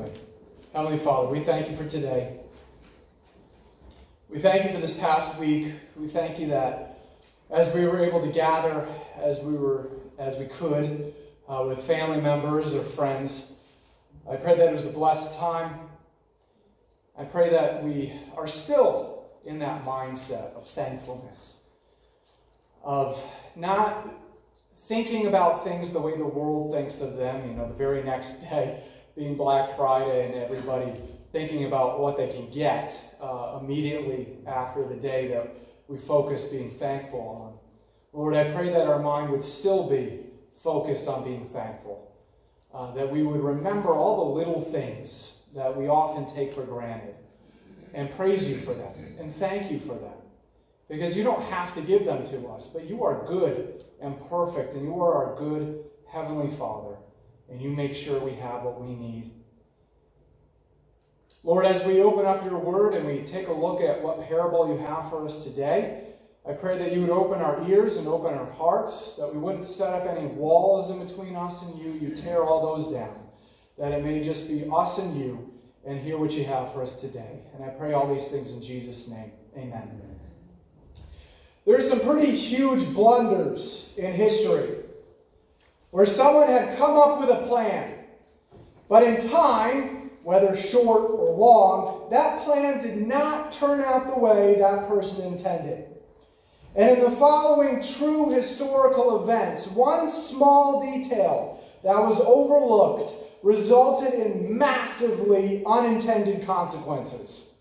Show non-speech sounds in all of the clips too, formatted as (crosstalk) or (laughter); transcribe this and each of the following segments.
quickly. Heavenly Father, we thank you for today. We thank you for this past week. We thank you that as we were able to gather as we were as we could uh, with family members or friends, I pray that it was a blessed time. I pray that we are still in that mindset of thankfulness, of not thinking about things the way the world thinks of them, you know, the very next day being Black Friday and everybody thinking about what they can get uh, immediately after the day that we focus being thankful on. Lord, I pray that our mind would still be focused on being thankful, uh, that we would remember all the little things that we often take for granted and praise you for them and thank you for them. Because you don't have to give them to us, but you are good and perfect, and you are our good Heavenly Father, and you make sure we have what we need. Lord, as we open up your word and we take a look at what parable you have for us today, I pray that you would open our ears and open our hearts, that we wouldn't set up any walls in between us and you. You tear all those down, that it may just be us and you and hear what you have for us today. And I pray all these things in Jesus' name. Amen. There's some pretty huge blunders in history where someone had come up with a plan, but in time, whether short or long, that plan did not turn out the way that person intended. And in the following true historical events, one small detail that was overlooked resulted in massively unintended consequences.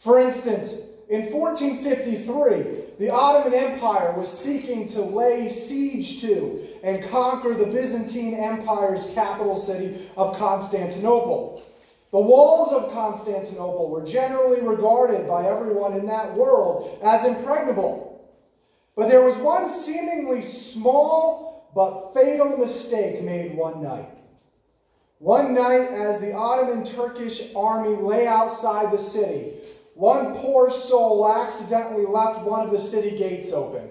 For instance, in 1453, the Ottoman Empire was seeking to lay siege to and conquer the Byzantine Empire's capital city of Constantinople. The walls of Constantinople were generally regarded by everyone in that world as impregnable. But there was one seemingly small but fatal mistake made one night. One night, as the Ottoman Turkish army lay outside the city, one poor soul accidentally left one of the city gates open.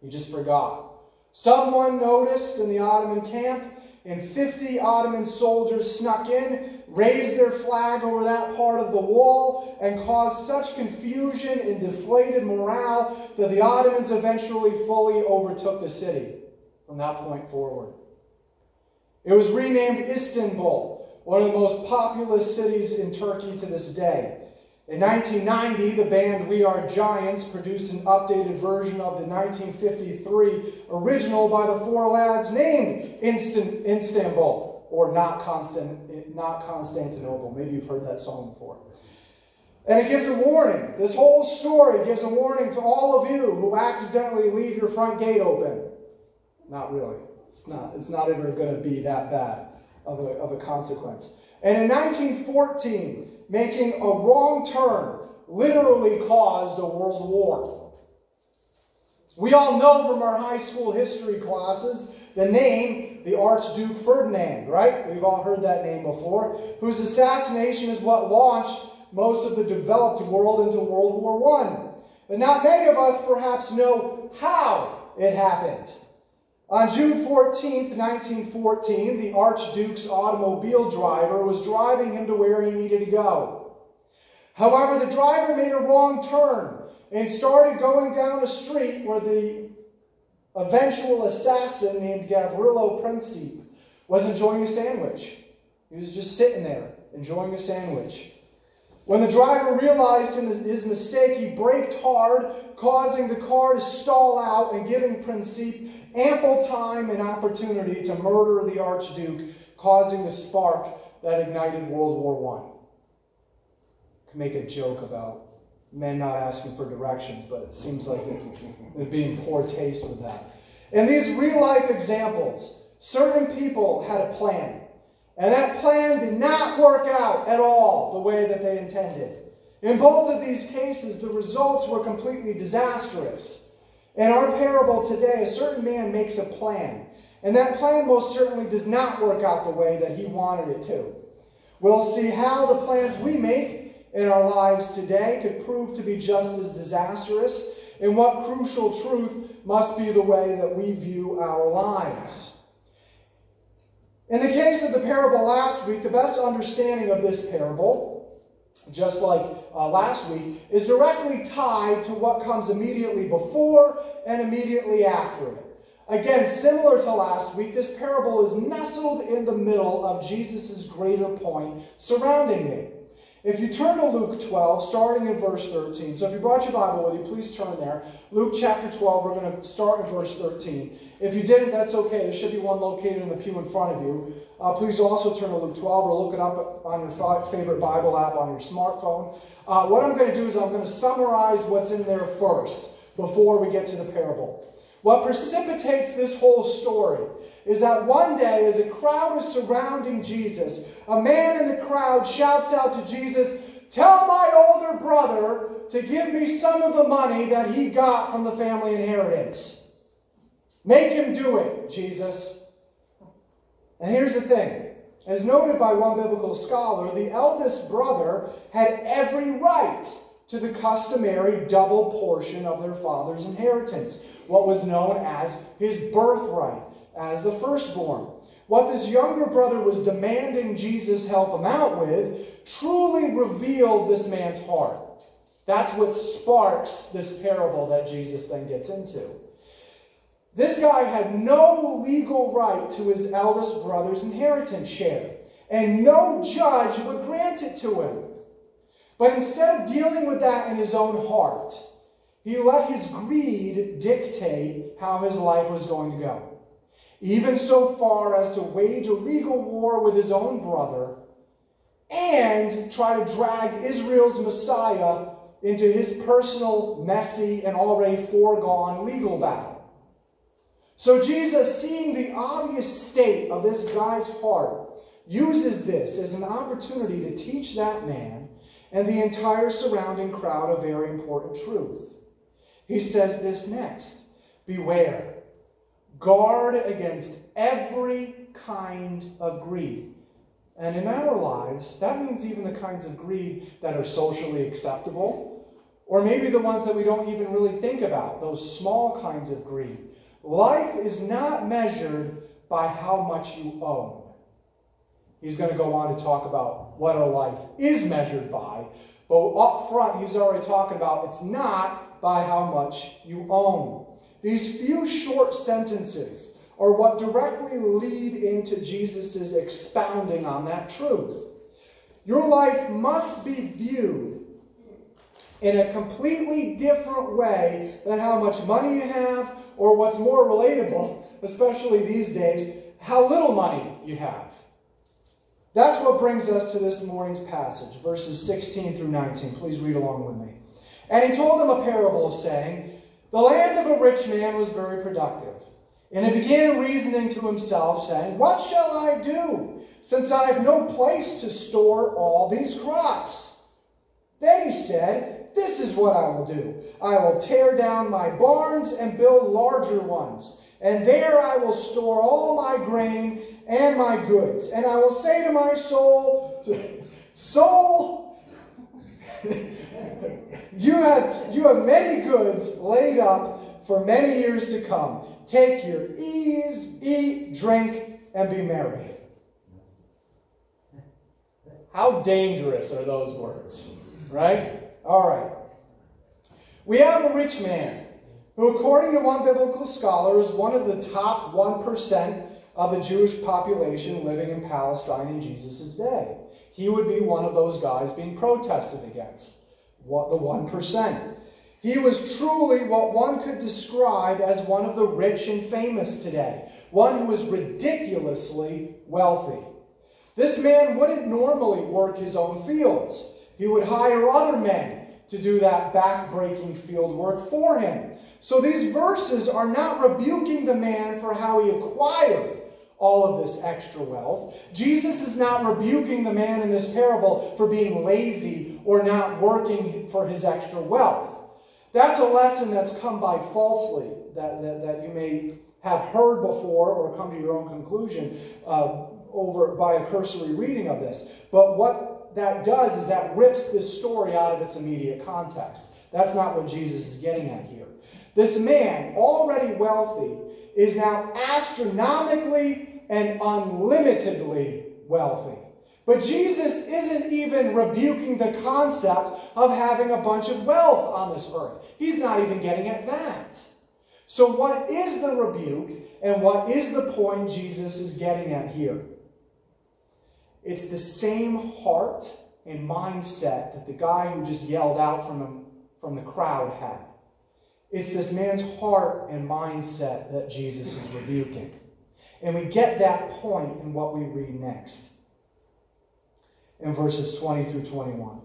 He just forgot. Someone noticed in the Ottoman camp, and 50 Ottoman soldiers snuck in, raised their flag over that part of the wall, and caused such confusion and deflated morale that the Ottomans eventually fully overtook the city from that point forward. It was renamed Istanbul, one of the most populous cities in Turkey to this day. In 1990, the band We Are Giants produced an updated version of the 1953 original by the four lads named Instant, Istanbul, or not, Constant, not Constantinople. Maybe you've heard that song before. And it gives a warning. This whole story gives a warning to all of you who accidentally leave your front gate open. Not really. It's not, it's not ever going to be that bad of a, of a consequence. And in 1914, making a wrong turn literally caused a world war. We all know from our high school history classes the name, the Archduke Ferdinand, right? We've all heard that name before, whose assassination is what launched most of the developed world into World War I. But not many of us perhaps know how it happened. On June 14, 1914, the Archduke's automobile driver was driving him to where he needed to go. However, the driver made a wrong turn and started going down a street where the eventual assassin named Gavrilo Princip was enjoying a sandwich. He was just sitting there enjoying a sandwich. When the driver realized his mistake, he braked hard, causing the car to stall out and giving Princip ample time and opportunity to murder the Archduke, causing the spark that ignited World War I. To make a joke about men not asking for directions, but it seems like there'd be in poor taste with that. In these real life examples, certain people had a plan. And that plan did not work out at all the way that they intended. In both of these cases, the results were completely disastrous. In our parable today, a certain man makes a plan. And that plan most certainly does not work out the way that he wanted it to. We'll see how the plans we make in our lives today could prove to be just as disastrous, and what crucial truth must be the way that we view our lives. In the case of the parable last week, the best understanding of this parable, just like uh, last week, is directly tied to what comes immediately before and immediately after it. Again, similar to last week, this parable is nestled in the middle of Jesus' greater point surrounding it. If you turn to Luke 12, starting in verse 13, so if you brought your Bible with you, please turn there. Luke chapter 12, we're going to start in verse 13. If you didn't, that's okay. There should be one located in the pew in front of you. Uh, please also turn to Luke 12 or look it up on your favorite Bible app on your smartphone. Uh, what I'm going to do is I'm going to summarize what's in there first before we get to the parable. What precipitates this whole story is that one day, as a crowd is surrounding Jesus, a man in the crowd shouts out to Jesus, Tell my older brother to give me some of the money that he got from the family inheritance. Make him do it, Jesus. And here's the thing as noted by one biblical scholar, the eldest brother had every right to the customary double portion of their father's inheritance, what was known as his birthright, as the firstborn. What this younger brother was demanding Jesus help him out with truly revealed this man's heart. That's what sparks this parable that Jesus then gets into. This guy had no legal right to his eldest brother's inheritance share, and no judge would grant it to him. But instead of dealing with that in his own heart, he let his greed dictate how his life was going to go. Even so far as to wage a legal war with his own brother and try to drag Israel's Messiah into his personal, messy, and already foregone legal battle. So Jesus, seeing the obvious state of this guy's heart, uses this as an opportunity to teach that man and the entire surrounding crowd a very important truth. He says this next Beware, guard against every kind of greed. And in our lives, that means even the kinds of greed that are socially acceptable, or maybe the ones that we don't even really think about, those small kinds of greed. Life is not measured by how much you own. He's going to go on to talk about what our life is measured by. But up front, he's already talking about it's not by how much you own. These few short sentences are what directly lead into Jesus' expounding on that truth. Your life must be viewed in a completely different way than how much money you have, or what's more relatable, especially these days, how little money you have. That's what brings us to this morning's passage, verses 16 through 19. Please read along with me. And he told them a parable, saying, The land of a rich man was very productive. And he began reasoning to himself, saying, What shall I do, since I have no place to store all these crops? Then he said, This is what I will do. I will tear down my barns and build larger ones, and there I will store all my grain and my goods. And I will say to my soul, Soul, you have, you have many goods laid up for many years to come. Take your ease, eat, drink, and be merry. How dangerous are those words, right? All right. We have a rich man who, according to one biblical scholar, is one of the top 1% of the Jewish population living in Palestine in Jesus' day. He would be one of those guys being protested against, what the 1%. He was truly what one could describe as one of the rich and famous today, one who was ridiculously wealthy. This man wouldn't normally work his own fields. He would hire other men to do that back-breaking field work for him. So these verses are not rebuking the man for how he acquired all of this extra wealth. Jesus is not rebuking the man in this parable for being lazy or not working for his extra wealth. That's a lesson that's come by falsely, that, that, that you may have heard before or come to your own conclusion uh, over by a cursory reading of this. But what that does is that rips this story out of its immediate context. That's not what Jesus is getting at here. This man, already wealthy, is now astronomically and unlimitedly wealthy. But Jesus isn't even rebuking the concept of having a bunch of wealth on this earth. He's not even getting at that. So, what is the rebuke and what is the point Jesus is getting at here? It's the same heart and mindset that the guy who just yelled out from, him, from the crowd had. It's this man's heart and mindset that Jesus is rebuking. And we get that point in what we read next in verses 20 through 21.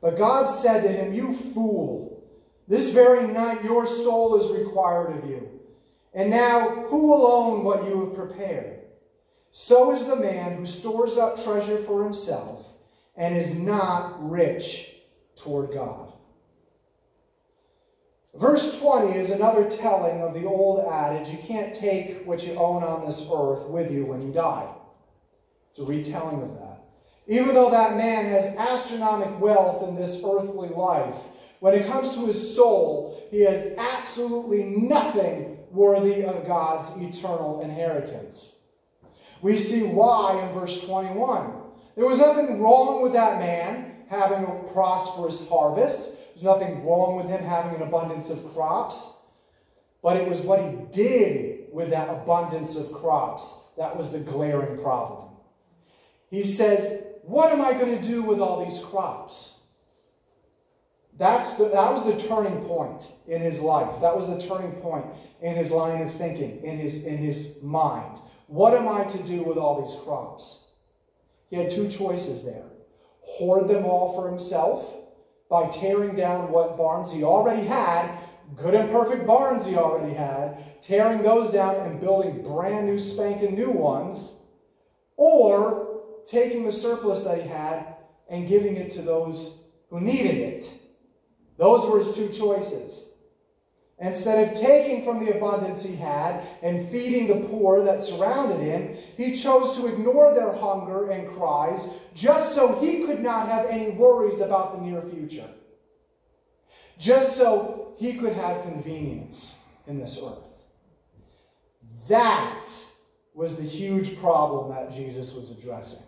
But God said to him, You fool, this very night your soul is required of you. And now, who will own what you have prepared? So is the man who stores up treasure for himself and is not rich toward God. Verse 20 is another telling of the old adage you can't take what you own on this earth with you when you die. It's a retelling of that. Even though that man has astronomical wealth in this earthly life, when it comes to his soul, he has absolutely nothing worthy of God's eternal inheritance. We see why in verse 21. There was nothing wrong with that man having a prosperous harvest. There's nothing wrong with him having an abundance of crops. But it was what he did with that abundance of crops that was the glaring problem. He says, what am I going to do with all these crops? That's the, that was the turning point in his life. That was the turning point in his line of thinking, in his, in his mind. What am I to do with all these crops? He had two choices there hoard them all for himself by tearing down what barns he already had, good and perfect barns he already had, tearing those down and building brand new, spanking new ones, or taking the surplus that he had and giving it to those who needed it. Those were his two choices. Instead of taking from the abundance he had and feeding the poor that surrounded him, he chose to ignore their hunger and cries just so he could not have any worries about the near future. Just so he could have convenience in this earth. That was the huge problem that Jesus was addressing.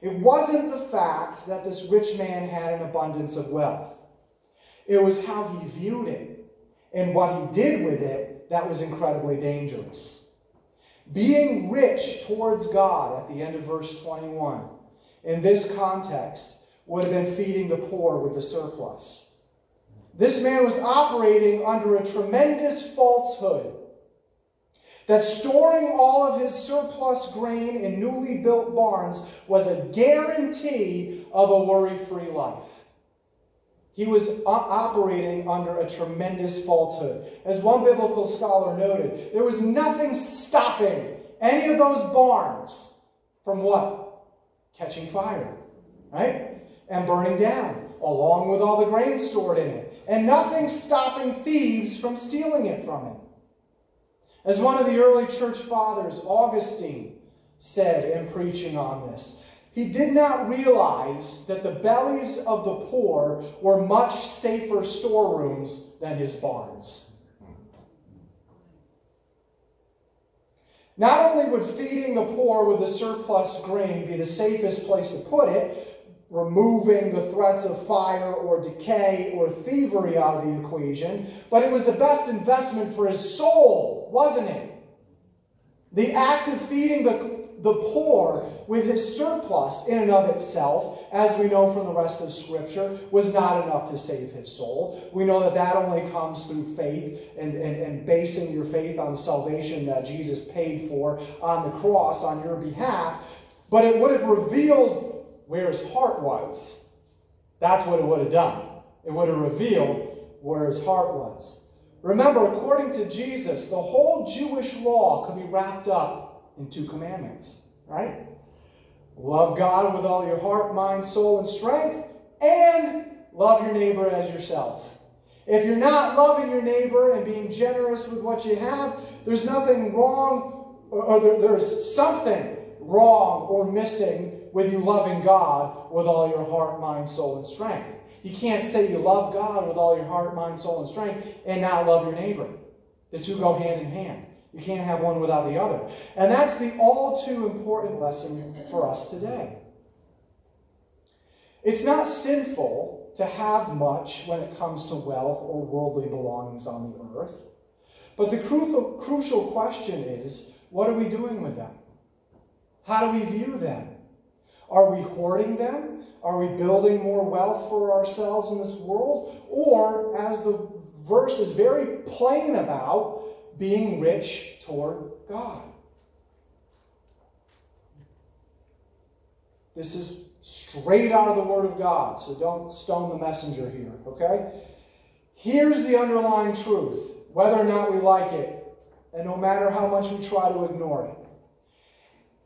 It wasn't the fact that this rich man had an abundance of wealth, it was how he viewed it and what he did with it that was incredibly dangerous. Being rich towards God at the end of verse 21, in this context, would have been feeding the poor with the surplus. This man was operating under a tremendous falsehood that storing all of his surplus grain in newly built barns was a guarantee of a worry free life. He was operating under a tremendous falsehood. As one biblical scholar noted, there was nothing stopping any of those barns from what? Catching fire, right? And burning down, along with all the grain stored in it. And nothing stopping thieves from stealing it from him. As one of the early church fathers, Augustine, said in preaching on this, he did not realize that the bellies of the poor were much safer storerooms than his barns. Not only would feeding the poor with the surplus grain be the safest place to put it, removing the threats of fire or decay or thievery out of the equation, but it was the best investment for his soul, wasn't it? The act of feeding the, the poor with his surplus in and of itself, as we know from the rest of Scripture, was not enough to save his soul. We know that that only comes through faith and, and, and basing your faith on the salvation that Jesus paid for on the cross on your behalf. But it would have revealed where his heart was. That's what it would have done. It would have revealed where his heart was. Remember, according to Jesus, the whole Jewish law could be wrapped up in two commandments, right? Love God with all your heart, mind, soul, and strength, and love your neighbor as yourself. If you're not loving your neighbor and being generous with what you have, there's nothing wrong, or there, there's something wrong or missing with you loving God with all your heart, mind, soul, and strength. You can't say you love God with all your heart, mind, soul, and strength and not love your neighbor. The two go hand in hand. You can't have one without the other. And that's the all too important lesson for us today. It's not sinful to have much when it comes to wealth or worldly belongings on the earth. But the crucial, question is what are we doing with them? How do we view them? Are we hoarding them? Are we building more wealth for ourselves in this world? Or, as the verse is very plain about, being rich toward God? This is straight out of the Word of God, so don't stone the messenger here, okay? Here's the underlying truth, whether or not we like it, and no matter how much we try to ignore it.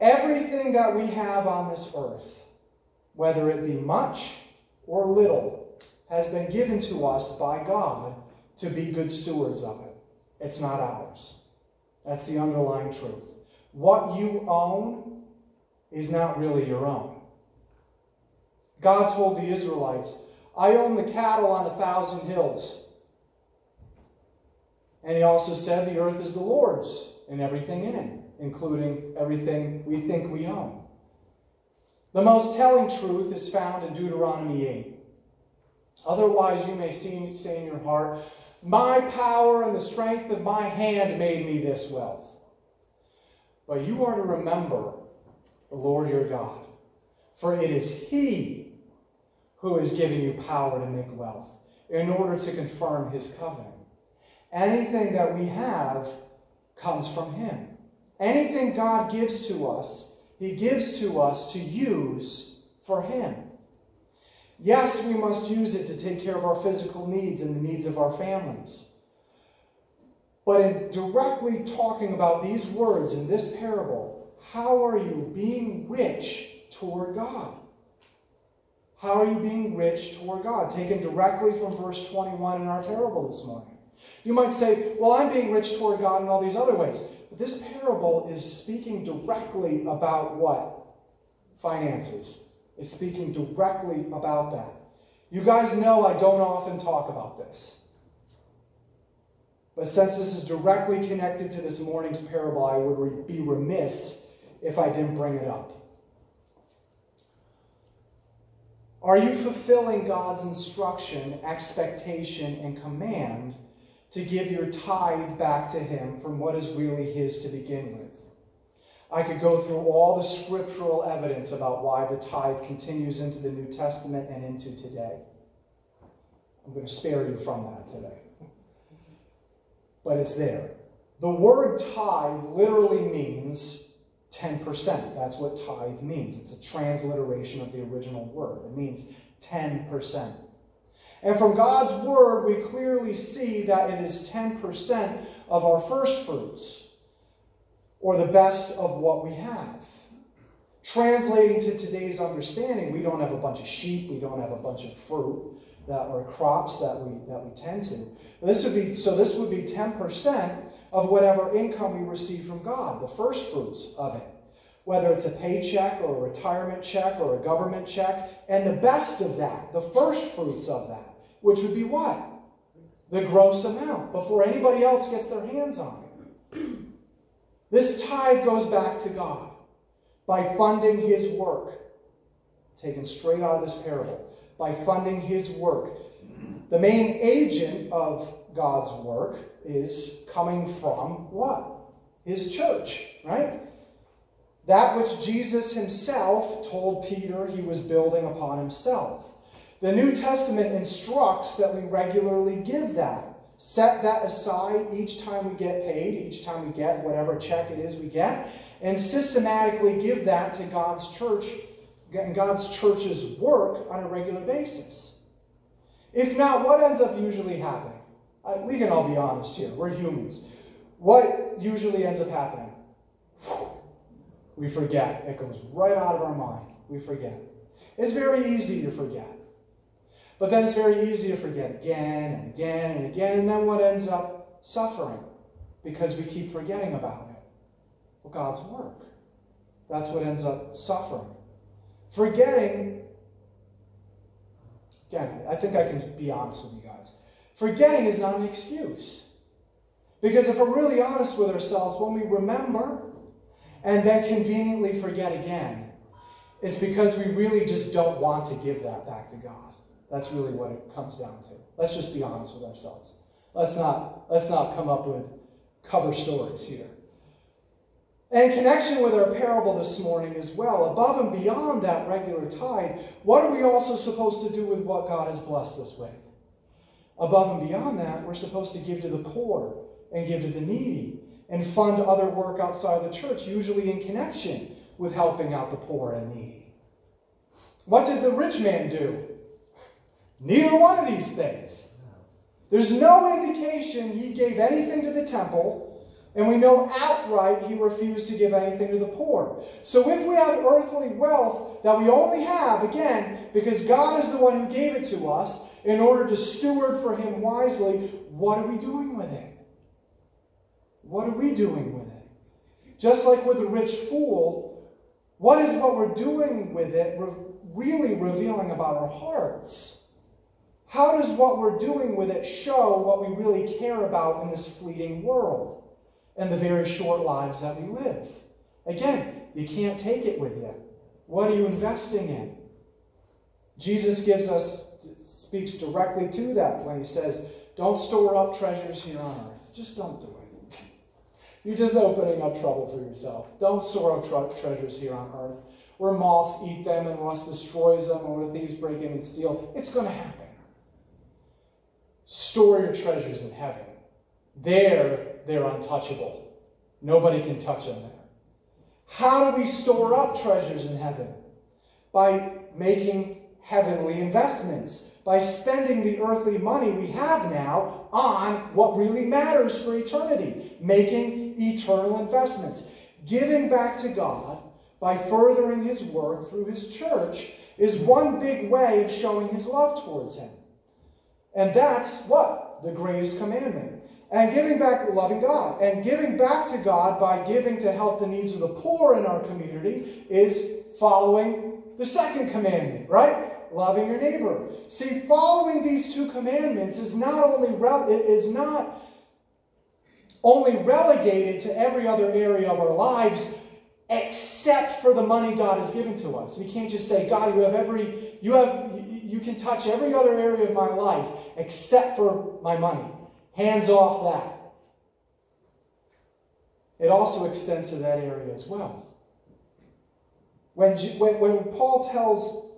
Everything that we have on this earth, whether it be much or little, has been given to us by God to be good stewards of it. It's not ours. That's the underlying truth. What you own is not really your own. God told the Israelites, I own the cattle on a thousand hills. And he also said the earth is the Lord's and everything in it including everything we think we own. The most telling truth is found in Deuteronomy 8. Otherwise, you may say in your heart, My power and the strength of my hand made me this wealth. But you are to remember the Lord your God, for it is He who has given you power to make wealth in order to confirm His covenant. Anything that we have comes from Him. Anything God gives to us, He gives to us to use for Him. Yes, we must use it to take care of our physical needs and the needs of our families. But in directly talking about these words in this parable, how are you being rich toward God? How are you being rich toward God? Taken directly from verse 21 in our parable this morning. You might say, Well, I'm being rich toward God in all these other ways. But this parable is speaking directly about what? Finances. It's speaking directly about that. You guys know I don't often talk about this. But since this is directly connected to this morning's parable, I would be remiss if I didn't bring it up. Are you fulfilling God's instruction, expectation, and command to give your tithe back to Him from what is really His to begin with. I could go through all the scriptural evidence about why the tithe continues into the New Testament and into today. I'm going to spare you from that today. But it's there. The word tithe literally means 10%. That's what tithe means. It's a transliteration of the original word. It means 10%. And from God's word, we clearly see that it is 10% of our first fruits, or the best of what we have. Translating to today's understanding, we don't have a bunch of sheep, we don't have a bunch of fruit that are crops that we that we tend to. This would be so this would be 10% of whatever income we receive from God, the first fruits of it. Whether it's a paycheck or a retirement check or a government check, and the best of that, the first fruits of that which would be what? The gross amount before anybody else gets their hands on it. This tithe goes back to God by funding his work, taken straight out of this parable, by funding his work. The main agent of God's work is coming from what? His church, right? That which Jesus himself told Peter he was building upon himself. The New Testament instructs that we regularly give that. Set that aside each time we get paid, each time we get whatever check it is we get, and systematically give that to God's church and God's church's work on a regular basis. If not, what ends up usually happening? we can all be honest here. We're humans. What usually ends up happening? We forget. It goes right out of our mind. We forget. It's very easy to forget. But then it's very easy to forget again and again and again, and then what ends up suffering? Because we keep forgetting about it. Well, God's work. That's what ends up suffering. Forgetting, again, I think I can be honest with you guys. Forgetting is not an excuse. Because if we're really honest with ourselves, when we remember and then conveniently forget again, it's because we really just don't want to give that back to God. That's really what it comes down to. Let's just be honest with ourselves. Let's not, let's not come up with cover stories here. And in connection with our parable this morning as well, above and beyond that regular tithe, what are we also supposed to do with what God has blessed us with? Above and beyond that, we're supposed to give to the poor and give to the needy and fund other work outside the church, usually in connection with helping out the poor and needy. What did the rich man do? Neither one of these things. There's no indication he gave anything to the temple and we know outright he refused to give anything to the poor. So if we have earthly wealth that we only have, again, because God is the one who gave it to us, in order to steward for him wisely, what are we doing with it? What are we doing with it? Just like with the rich fool, what is what we're doing with it really revealing about our hearts? How does what we're doing with it show what we really care about in this fleeting world? and the very short lives that we live. Again, you can't take it with you. What are you investing in? Jesus gives us, speaks directly to that when he says, Don't store up treasures here on earth. Just don't do it. (laughs) You're just opening up trouble for yourself. Don't store up treasures here on earth where moths eat them and rust destroys them or where thieves break in and steal. It's going to happen. Store your treasures in heaven. There, they're untouchable. Nobody can touch them there. How do we store up treasures in heaven? By making heavenly investments, by spending the earthly money we have now on what really matters for eternity, making eternal investments. Giving back to God by furthering His work through His church is one big way of showing His love towards Him. And that's what? The greatest commandment. And giving back, loving God. And giving back to God by giving to help the needs of the poor in our community is following the second commandment, right? Loving your neighbor. See, following these two commandments is not only is not only relegated to every other area of our lives except for the money God has given to us. We can't just say, God, you have every you have you can touch every other area of my life except for my money. Hands off that. It also extends to that area as well. When, when, when Paul tells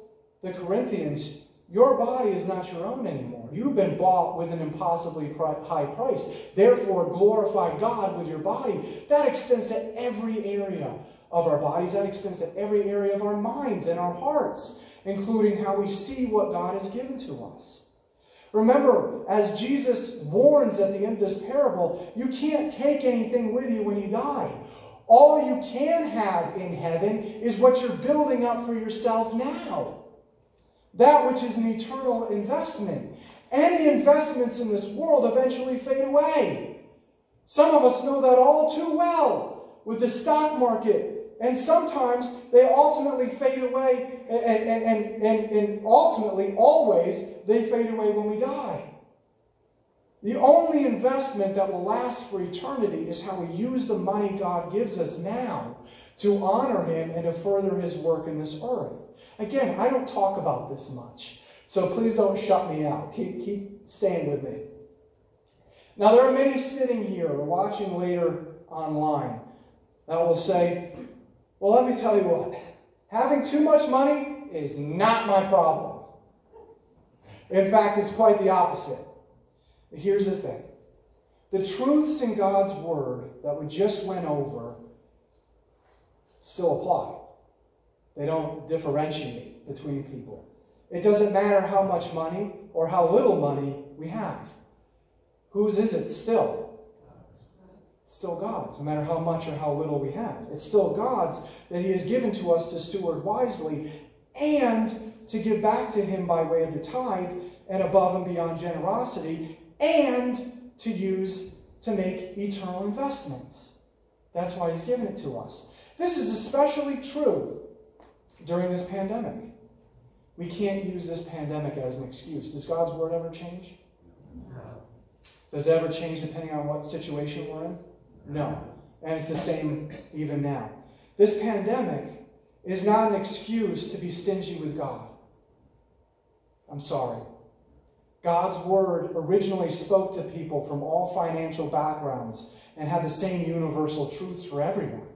the Corinthians, your body is not your own anymore. You've been bought with an impossibly high price. Therefore, glorify God with your body. That extends to every area of our bodies. That extends to every area of our minds and our hearts, including how we see what God has given to us. Remember, as Jesus warns at the end of this parable, you can't take anything with you when you die. All you can have in heaven is what you're building up for yourself now. That which is an eternal investment. Any investments in this world eventually fade away. Some of us know that all too well with the stock market and sometimes they ultimately fade away, and, and, and, and, ultimately, always, they fade away when we die. The only investment that will last for eternity is how we use the money God gives us now to honor Him and to further His work in this earth. Again, I don't talk about this much, so please don't shut me out. Keep, keep staying with me. Now, there are many sitting here or watching later online that will say, well, let me tell you what. Having too much money is not my problem. In fact, it's quite the opposite. Here's the thing the truths in God's Word that we just went over still apply. They don't differentiate between people. It doesn't matter how much money or how little money we have. Whose is it still? It's still God's, no matter how much or how little we have. It's still God's that He has given to us to steward wisely and to give back to Him by way of the tithe and above and beyond generosity and to use to make eternal investments. That's why He's given it to us. This is especially true during this pandemic. We can't use this pandemic as an excuse. Does God's word ever change? Does it ever change depending on what situation we're in? No. And it's the same even now. This pandemic is not an excuse to be stingy with God. I'm sorry. God's word originally spoke to people from all financial backgrounds and had the same universal truths for everyone.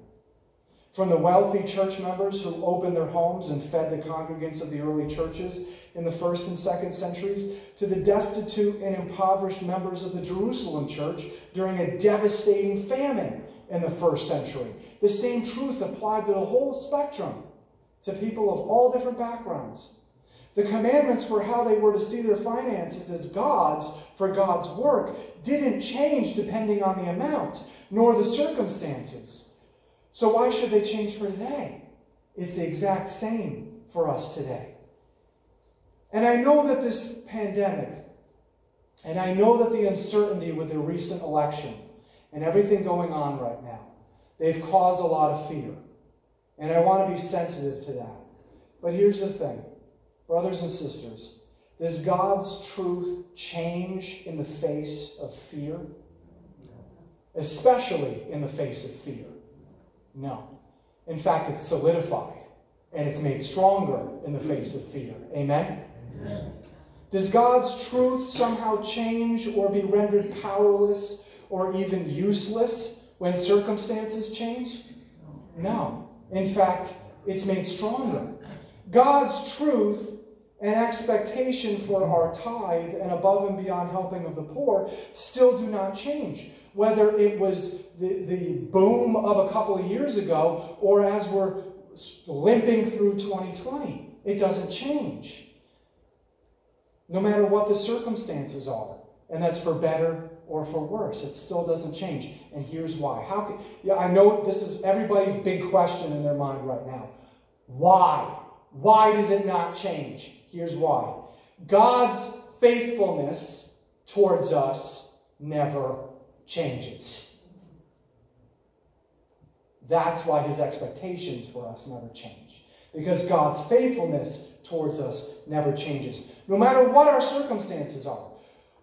From the wealthy church members who opened their homes and fed the congregants of the early churches in the first and second centuries, to the destitute and impoverished members of the Jerusalem church during a devastating famine in the first century. The same truths applied to the whole spectrum, to people of all different backgrounds. The commandments for how they were to see their finances as God's for God's work didn't change depending on the amount, nor the circumstances. So why should they change for today? It's the exact same for us today. And I know that this pandemic, and I know that the uncertainty with the recent election and everything going on right now, they've caused a lot of fear. And I want to be sensitive to that. But here's the thing brothers and sisters, does God's truth change in the face of fear? Especially in the face of fear. No. In fact, it's solidified and it's made stronger in the face of fear. Amen? Amen? Does God's truth somehow change or be rendered powerless or even useless when circumstances change? No. In fact, it's made stronger. God's truth and expectation for our tithe and above and beyond helping of the poor still do not change whether it was the, the boom of a couple of years ago or as we're limping through 2020. It doesn't change. No matter what the circumstances are. And that's for better or for worse. It still doesn't change. And here's why. How yeah, I know this is everybody's big question in their mind right now. Why? Why does it not change? Here's why. God's faithfulness towards us never changes. That's why his expectations for us never change. Because God's faithfulness towards us never changes, no matter what our circumstances are.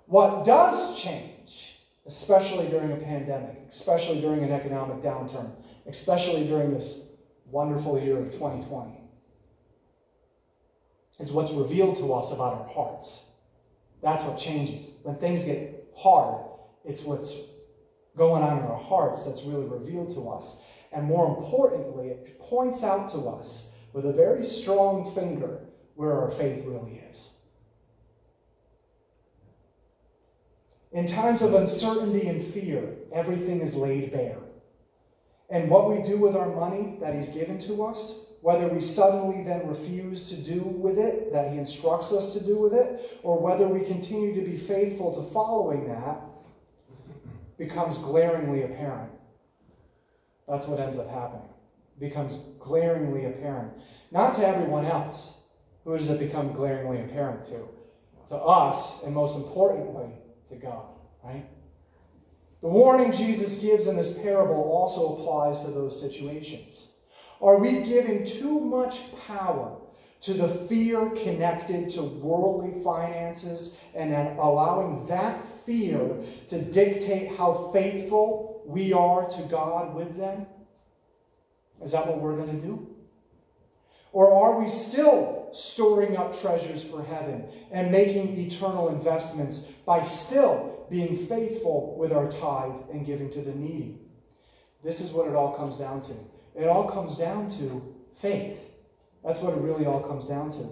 What does change, especially during a pandemic, especially during an economic downturn, especially during this wonderful year of 2020, is what's revealed to us about our hearts. That's what changes. When things get hard, it's what's going on in our hearts that's really revealed to us. And more importantly, it points out to us with a very strong finger where our faith really is. In times of uncertainty and fear, everything is laid bare. And what we do with our money that He's given to us, whether we suddenly then refuse to do with it that He instructs us to do with it, or whether we continue to be faithful to following that, becomes glaringly apparent. That's what ends up happening. It becomes glaringly apparent. Not to everyone else. Who does it become glaringly apparent to? To us, and most importantly, to God, right? The warning Jesus gives in this parable also applies to those situations. Are we giving too much power to the fear connected to worldly finances and allowing that fear to dictate how faithful we are to God with them? Is that what we're going to do? Or are we still storing up treasures for heaven and making eternal investments by still being faithful with our tithe and giving to the needy? This is what it all comes down to. It all comes down to faith. That's what it really all comes down to.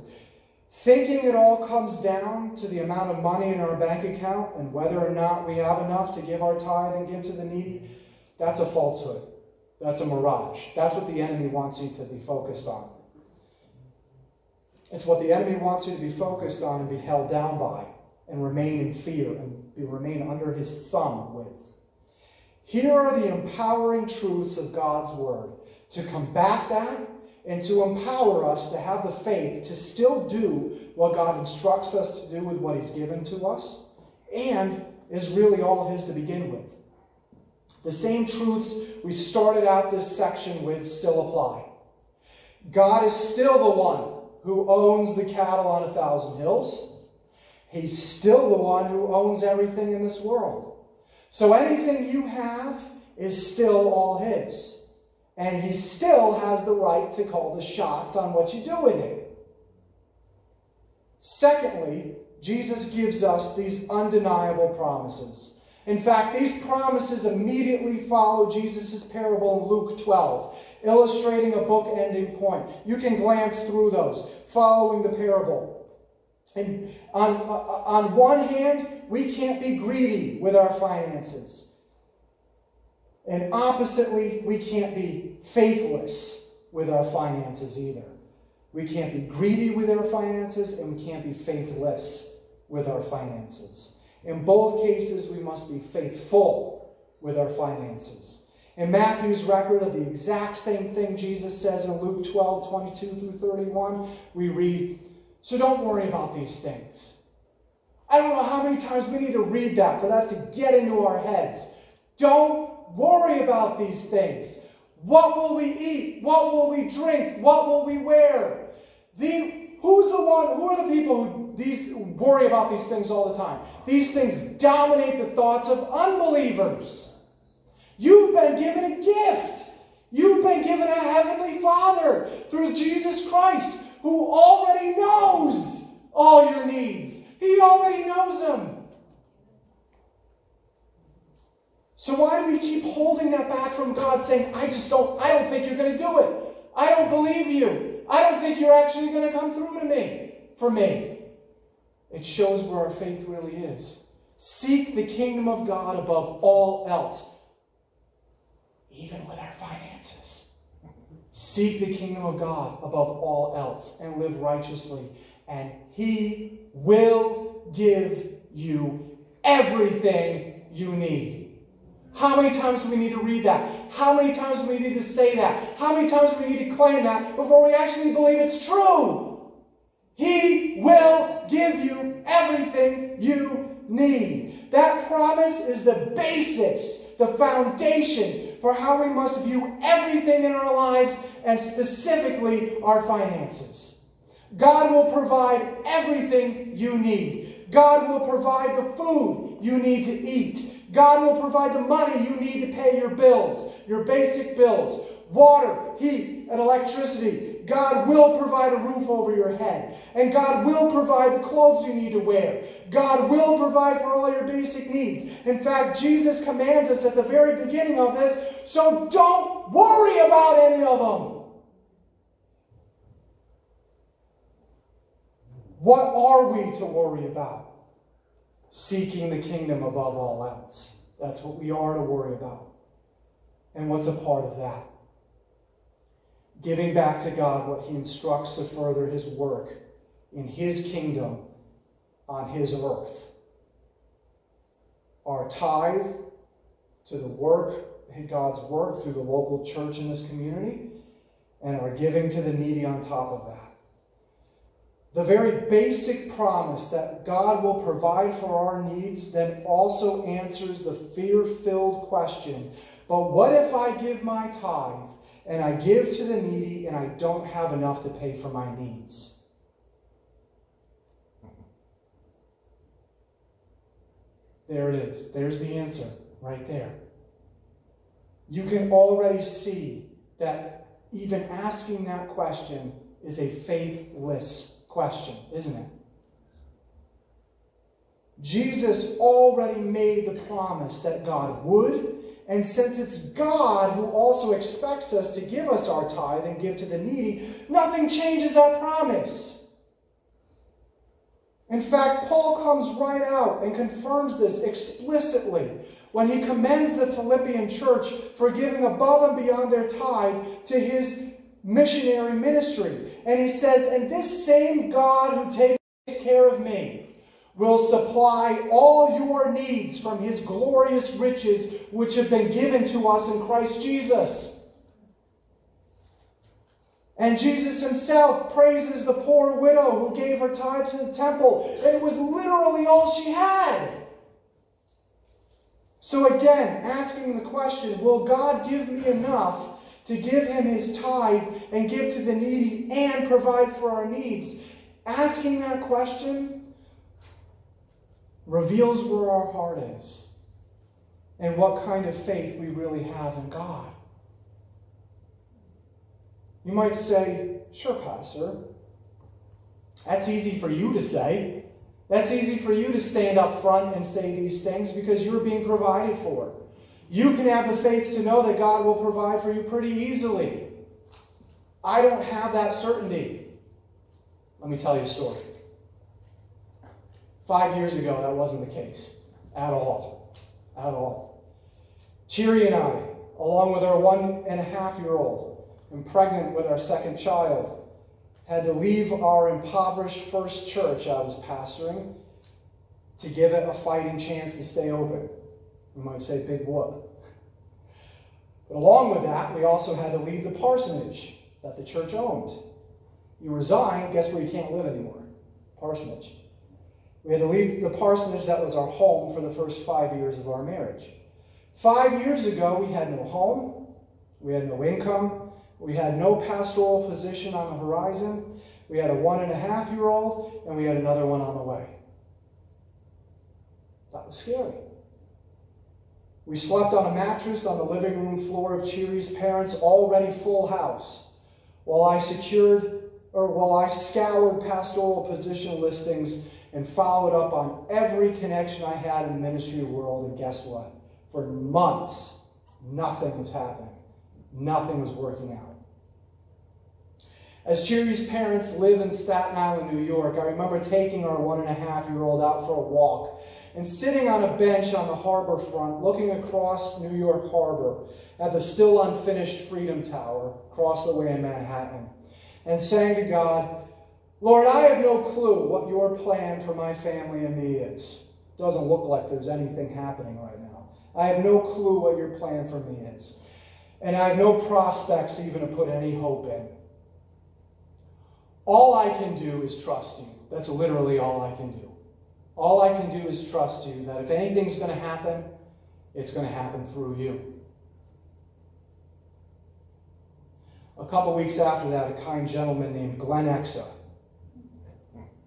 Thinking it all comes down to the amount of money in our bank account and whether or not we have enough to give our tithe and give to the needy, that's a falsehood. That's a mirage. That's what the enemy wants you to be focused on. It's what the enemy wants you to be focused on and be held down by and remain in fear and be, remain under his thumb with. Here are the empowering truths of God's word to combat that and to empower us to have the faith to still do what God instructs us to do with what He's given to us, and is really all His to begin with. The same truths we started out this section with still apply. God is still the one who owns the cattle on a thousand hills. He's still the one who owns everything in this world. So anything you have is still all His. And He still has the right to call the shots on what you do with it. Secondly, Jesus gives us these undeniable promises. In fact, these promises immediately follow Jesus' parable in Luke 12, illustrating a book-ending point. You can glance through those, following the parable. And on, on one hand, we can't be greedy with our finances. And oppositely, we can't be faithless with our finances either. We can't be greedy with our finances, and we can't be faithless with our finances. In both cases, we must be faithful with our finances. In Matthew's record of the exact same thing Jesus says in Luke 12, 22 through 31, we read, So don't worry about these things. I don't know how many times we need to read that for that to get into our heads. Worry about these things. What will we eat? What will we drink? What will we wear? The, who's the one? Who are the people who these worry about these things all the time? These things dominate the thoughts of unbelievers. You've been given a gift. You've been given a heavenly Father through Jesus Christ, who already knows all your needs. He already knows them. So why do we keep holding that back from God, saying, I just don't, I don't think you're going to do it. I don't believe you. I don't think you're actually going to come through to me for me. It shows where our faith really is. Seek the kingdom of God above all else, even with our finances. Seek the kingdom of God above all else and live righteously, and He will give you everything you need. How many times do we need to read that? How many times do we need to say that? How many times do we need to claim that before we actually believe it's true? He will give you everything you need. That promise is the basis, the foundation for how we must view everything in our lives and specifically our finances. God will provide everything you need. God will provide the food you need to eat. God will provide the money you need to pay your bills, your basic bills, water, heat, and electricity. God will provide a roof over your head. And God will provide the clothes you need to wear. God will provide for all your basic needs. In fact, Jesus commands us at the very beginning of this, so don't worry about any of them. What are we to worry about? Seeking the kingdom above all else. That's what we are to worry about. And what's a part of that? Giving back to God what He instructs to further His work in His kingdom on His earth. Our tithe to the work, God's work through the local church in this community, and our giving to the needy on top of that the very basic promise that God will provide for our needs then also answers the fear filled question but what if I give my tithe and I give to the needy and I don't have enough to pay for my needs? There it is. There's the answer right there. You can already see that even asking that question is a faithless question, isn't it? Jesus already made the promise that God would, and since it's God who also expects us to give us our tithe and give to the needy, nothing changes that promise. In fact, Paul comes right out and confirms this explicitly when he commends the Philippian church for giving above and beyond their tithe to his missionary ministry. And he says, And this same God who takes care of me will supply all your needs from his glorious riches, which have been given to us in Christ Jesus. And Jesus himself praises the poor widow who gave her tithe to the temple, and it was literally all she had. So, again, asking the question will God give me enough to give him his tithe and give to the needy and provide for our needs? Asking that question reveals where our heart is and what kind of faith we really have in God. You might say, Sure, Pastor. That's easy for you to say. That's easy for you to stand up front and say these things because you're being provided for. You can have the faith to know that God will provide for you pretty easily. I don't have that certainty. Let me tell you a story. Five years ago, that wasn't the case at all. At all. Cheery and I, along with our one and a half year old, and pregnant with our second child, had to leave our impoverished first church I was pastoring to give it a fighting chance to stay open. You might say, big whoop. But along with that, we also had to leave the parsonage that the church owned. You resign, guess where you can't live anymore? Parsonage. We had to leave the parsonage that was our home for the first five years of our marriage. Five years ago, we had no home, we had no income, we had no pastoral position on the horizon, we had a one and a half year old, and we had another one on the way. That was scary. We slept on a mattress on the living room floor of Cheery's parents' already full house while I secured or while I scoured pastoral position listings and followed up on every connection I had in the ministry world. And guess what? For months, nothing was happening. Nothing was working out. As Cheery's parents live in Staten Island, New York, I remember taking our one and a half year old out for a walk and sitting on a bench on the harbor front, looking across New York Harbor at the still unfinished Freedom Tower across the way in Manhattan, and saying to God, Lord, I have no clue what your plan for my family and me is. Doesn't look like there's anything happening right now. I have no clue what your plan for me is. And I have no prospects even to put any hope in. All I can do is trust you. That's literally all I can do. All I can do is trust you that if anything's going to happen, it's going to happen through you. A couple weeks after that, a kind gentleman named Glenn Exa,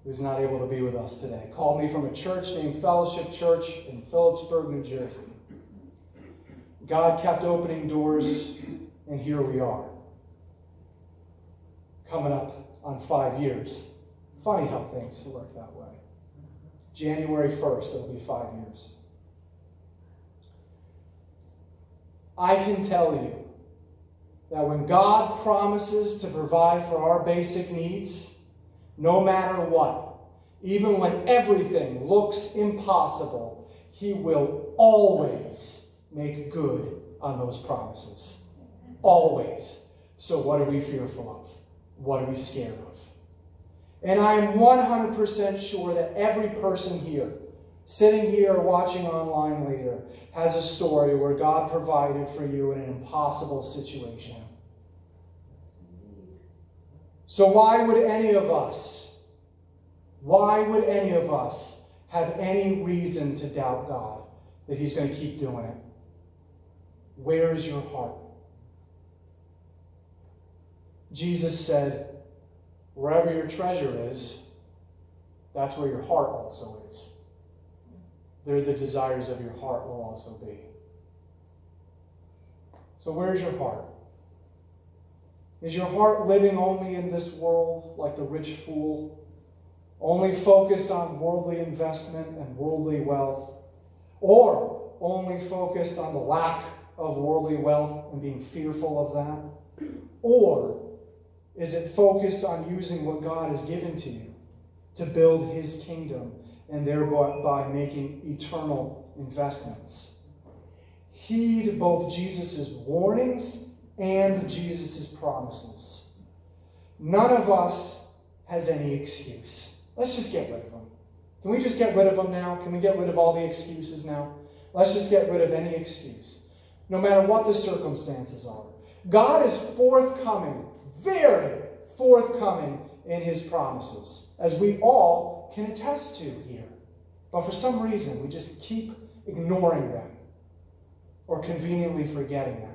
who's not able to be with us today, called me from a church named Fellowship Church in Phillipsburg, New Jersey. God kept opening doors, and here we are. Coming up on five years. Funny how things work that way. January 1st, it'll be five years. I can tell you that when God promises to provide for our basic needs, no matter what, even when everything looks impossible, He will always make good on those promises. Always. So, what are we fearful of? What are we scared of? And I'm 100% sure that every person here, sitting here or watching online later, has a story where God provided for you in an impossible situation. So, why would any of us, why would any of us have any reason to doubt God that He's going to keep doing it? Where is your heart? Jesus said, Wherever your treasure is, that's where your heart also is. There, the desires of your heart will also be. So, where's your heart? Is your heart living only in this world like the rich fool, only focused on worldly investment and worldly wealth, or only focused on the lack of worldly wealth and being fearful of that? Or is it focused on using what God has given to you to build his kingdom and thereby by making eternal investments? Heed both Jesus' warnings and Jesus' promises. None of us has any excuse. Let's just get rid of them. Can we just get rid of them now? Can we get rid of all the excuses now? Let's just get rid of any excuse, no matter what the circumstances are. God is forthcoming very forthcoming in his promises, as we all can attest to here. But for some reason, we just keep ignoring them or conveniently forgetting them.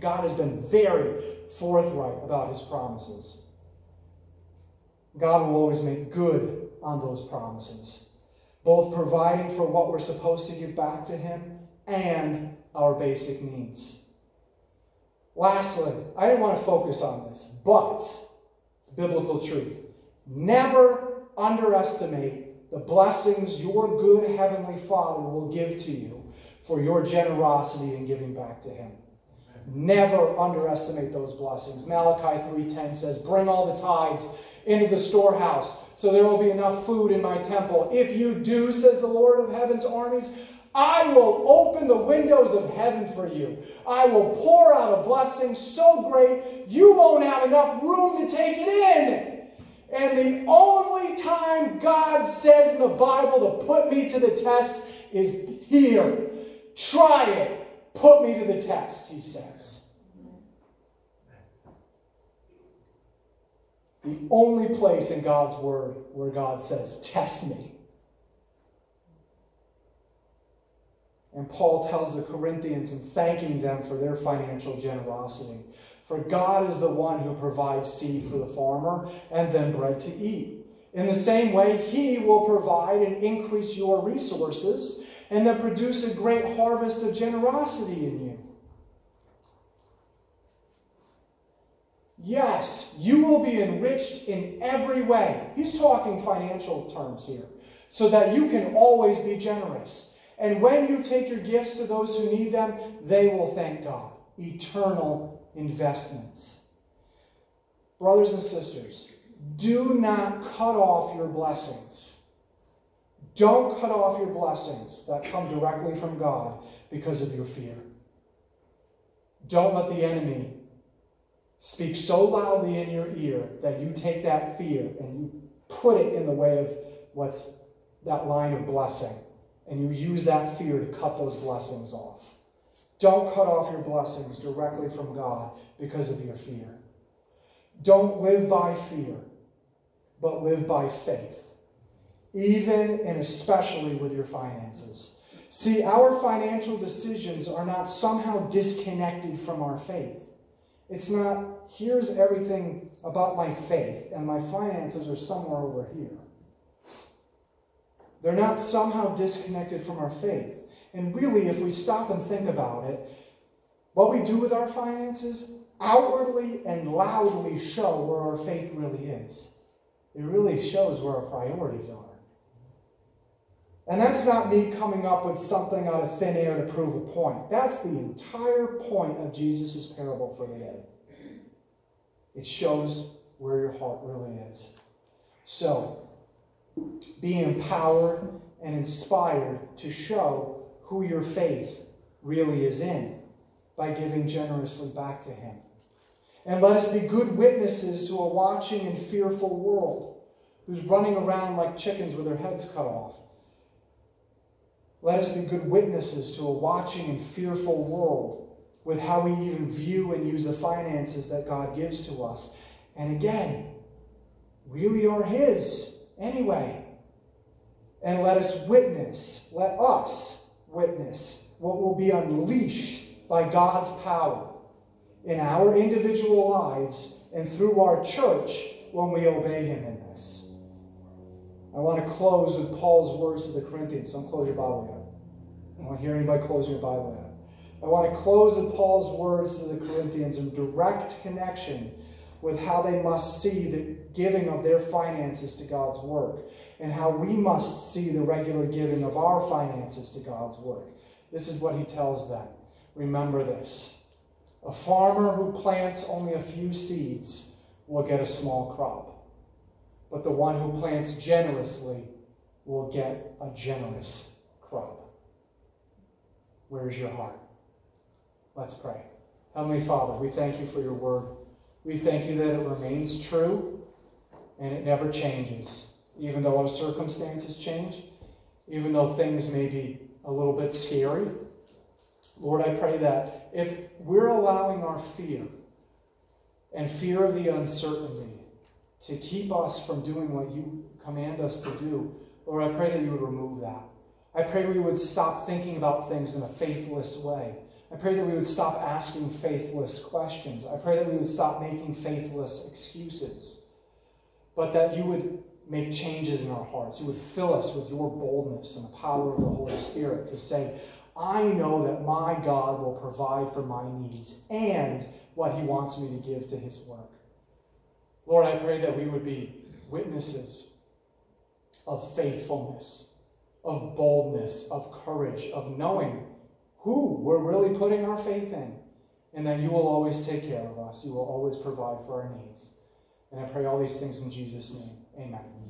God has been very forthright about his promises. God will always make good on those promises. both providing for what we're supposed to give back to Him and our basic needs. Lastly, I didn't want to focus on this, but it's biblical truth. Never underestimate the blessings your good Heavenly Father will give to you for your generosity in giving back to Him. Never underestimate those blessings. Malachi 3:10 says, "Bring all the tithes into the storehouse, so there will be enough food in my temple. If you do, says the Lord of heaven's armies, I will open the windows of heaven for you. I will pour out a blessing so great you won't have enough room to take it in. And the only time God says in the Bible to put me to the test is here. Try it. Put me to the test, he says. The only place in God's Word where God says, Test me. And Paul tells the Corinthians and thanking them for their financial generosity. For God is the one who provides seed for the farmer and then bread to eat. In the same way, He will provide and increase your resources and then produce a great harvest of generosity in you. Yes, you will be enriched in every way. He's talking financial terms here, so that you can always be generous. And when you take your gifts to those who need them, they will thank God. Eternal investments. Brothers and sisters, do not cut off your blessings. Don't cut off your blessings that come directly from God because of your fear. Don't let the enemy speak so loudly in your ear that you take that fear and you put it in the way of what's that line of blessing. And you use that fear to cut those blessings off. Don't cut off your blessings directly from God because of your fear. Don't live by fear, but live by faith, even and especially with your finances. See, our financial decisions are not somehow disconnected from our faith. It's not, here's everything about my faith, and my finances are somewhere over here. They're not somehow disconnected from our faith. And really, if we stop and think about it, what we do with our finances outwardly and loudly show where our faith really is. It really shows where our priorities are. And that's not me coming up with something out of thin air to prove a point. That's the entire point of Jesus' parable for the today. It shows where your heart really is. So, be empowered and inspired to show who your faith really is in by giving generously back to Him. And let us be good witnesses to a watching and fearful world who's running around like chickens with their heads cut off. Let us be good witnesses to a watching and fearful world with how we even view and use the finances that God gives to us. And again, really are His anyway. And let us witness, let us witness what will be unleashed by God's power in our individual lives and through our church when we obey Him in this. I want to close with Paul's words to the Corinthians. Don't close your Bible yet. I don't want to hear anybody close your Bible yet. I want to close with Paul's words to the Corinthians in direct connection with how they must see the giving of their finances to God's work and how we must see the regular giving of our finances to God's work. This is what he tells them. Remember this. A farmer who plants only a few seeds will get a small crop but the one who plants generously will get a generous crop. Where's your heart? Let's pray. Heavenly Father, we thank you for your word. We thank you that it remains true and it never changes, even though our circumstances change, even though things may be a little bit scary. Lord, I pray that if we're allowing our fear and fear of the uncertainty to keep us from doing what you command us to do. Lord, I pray that you would remove that. I pray we would stop thinking about things in a faithless way. I pray that we would stop asking faithless questions. I pray that we would stop making faithless excuses. But that you would make changes in our hearts. You would fill us with your boldness and the power of the Holy Spirit to say, I know that my God will provide for my needs and what he wants me to give to his work. Lord, I pray that we would be witnesses of faithfulness, of boldness, of courage, of knowing who we're really putting our faith in, and that you will always take care of us. You will always provide for our needs. And I pray all these things in Jesus' name. Amen.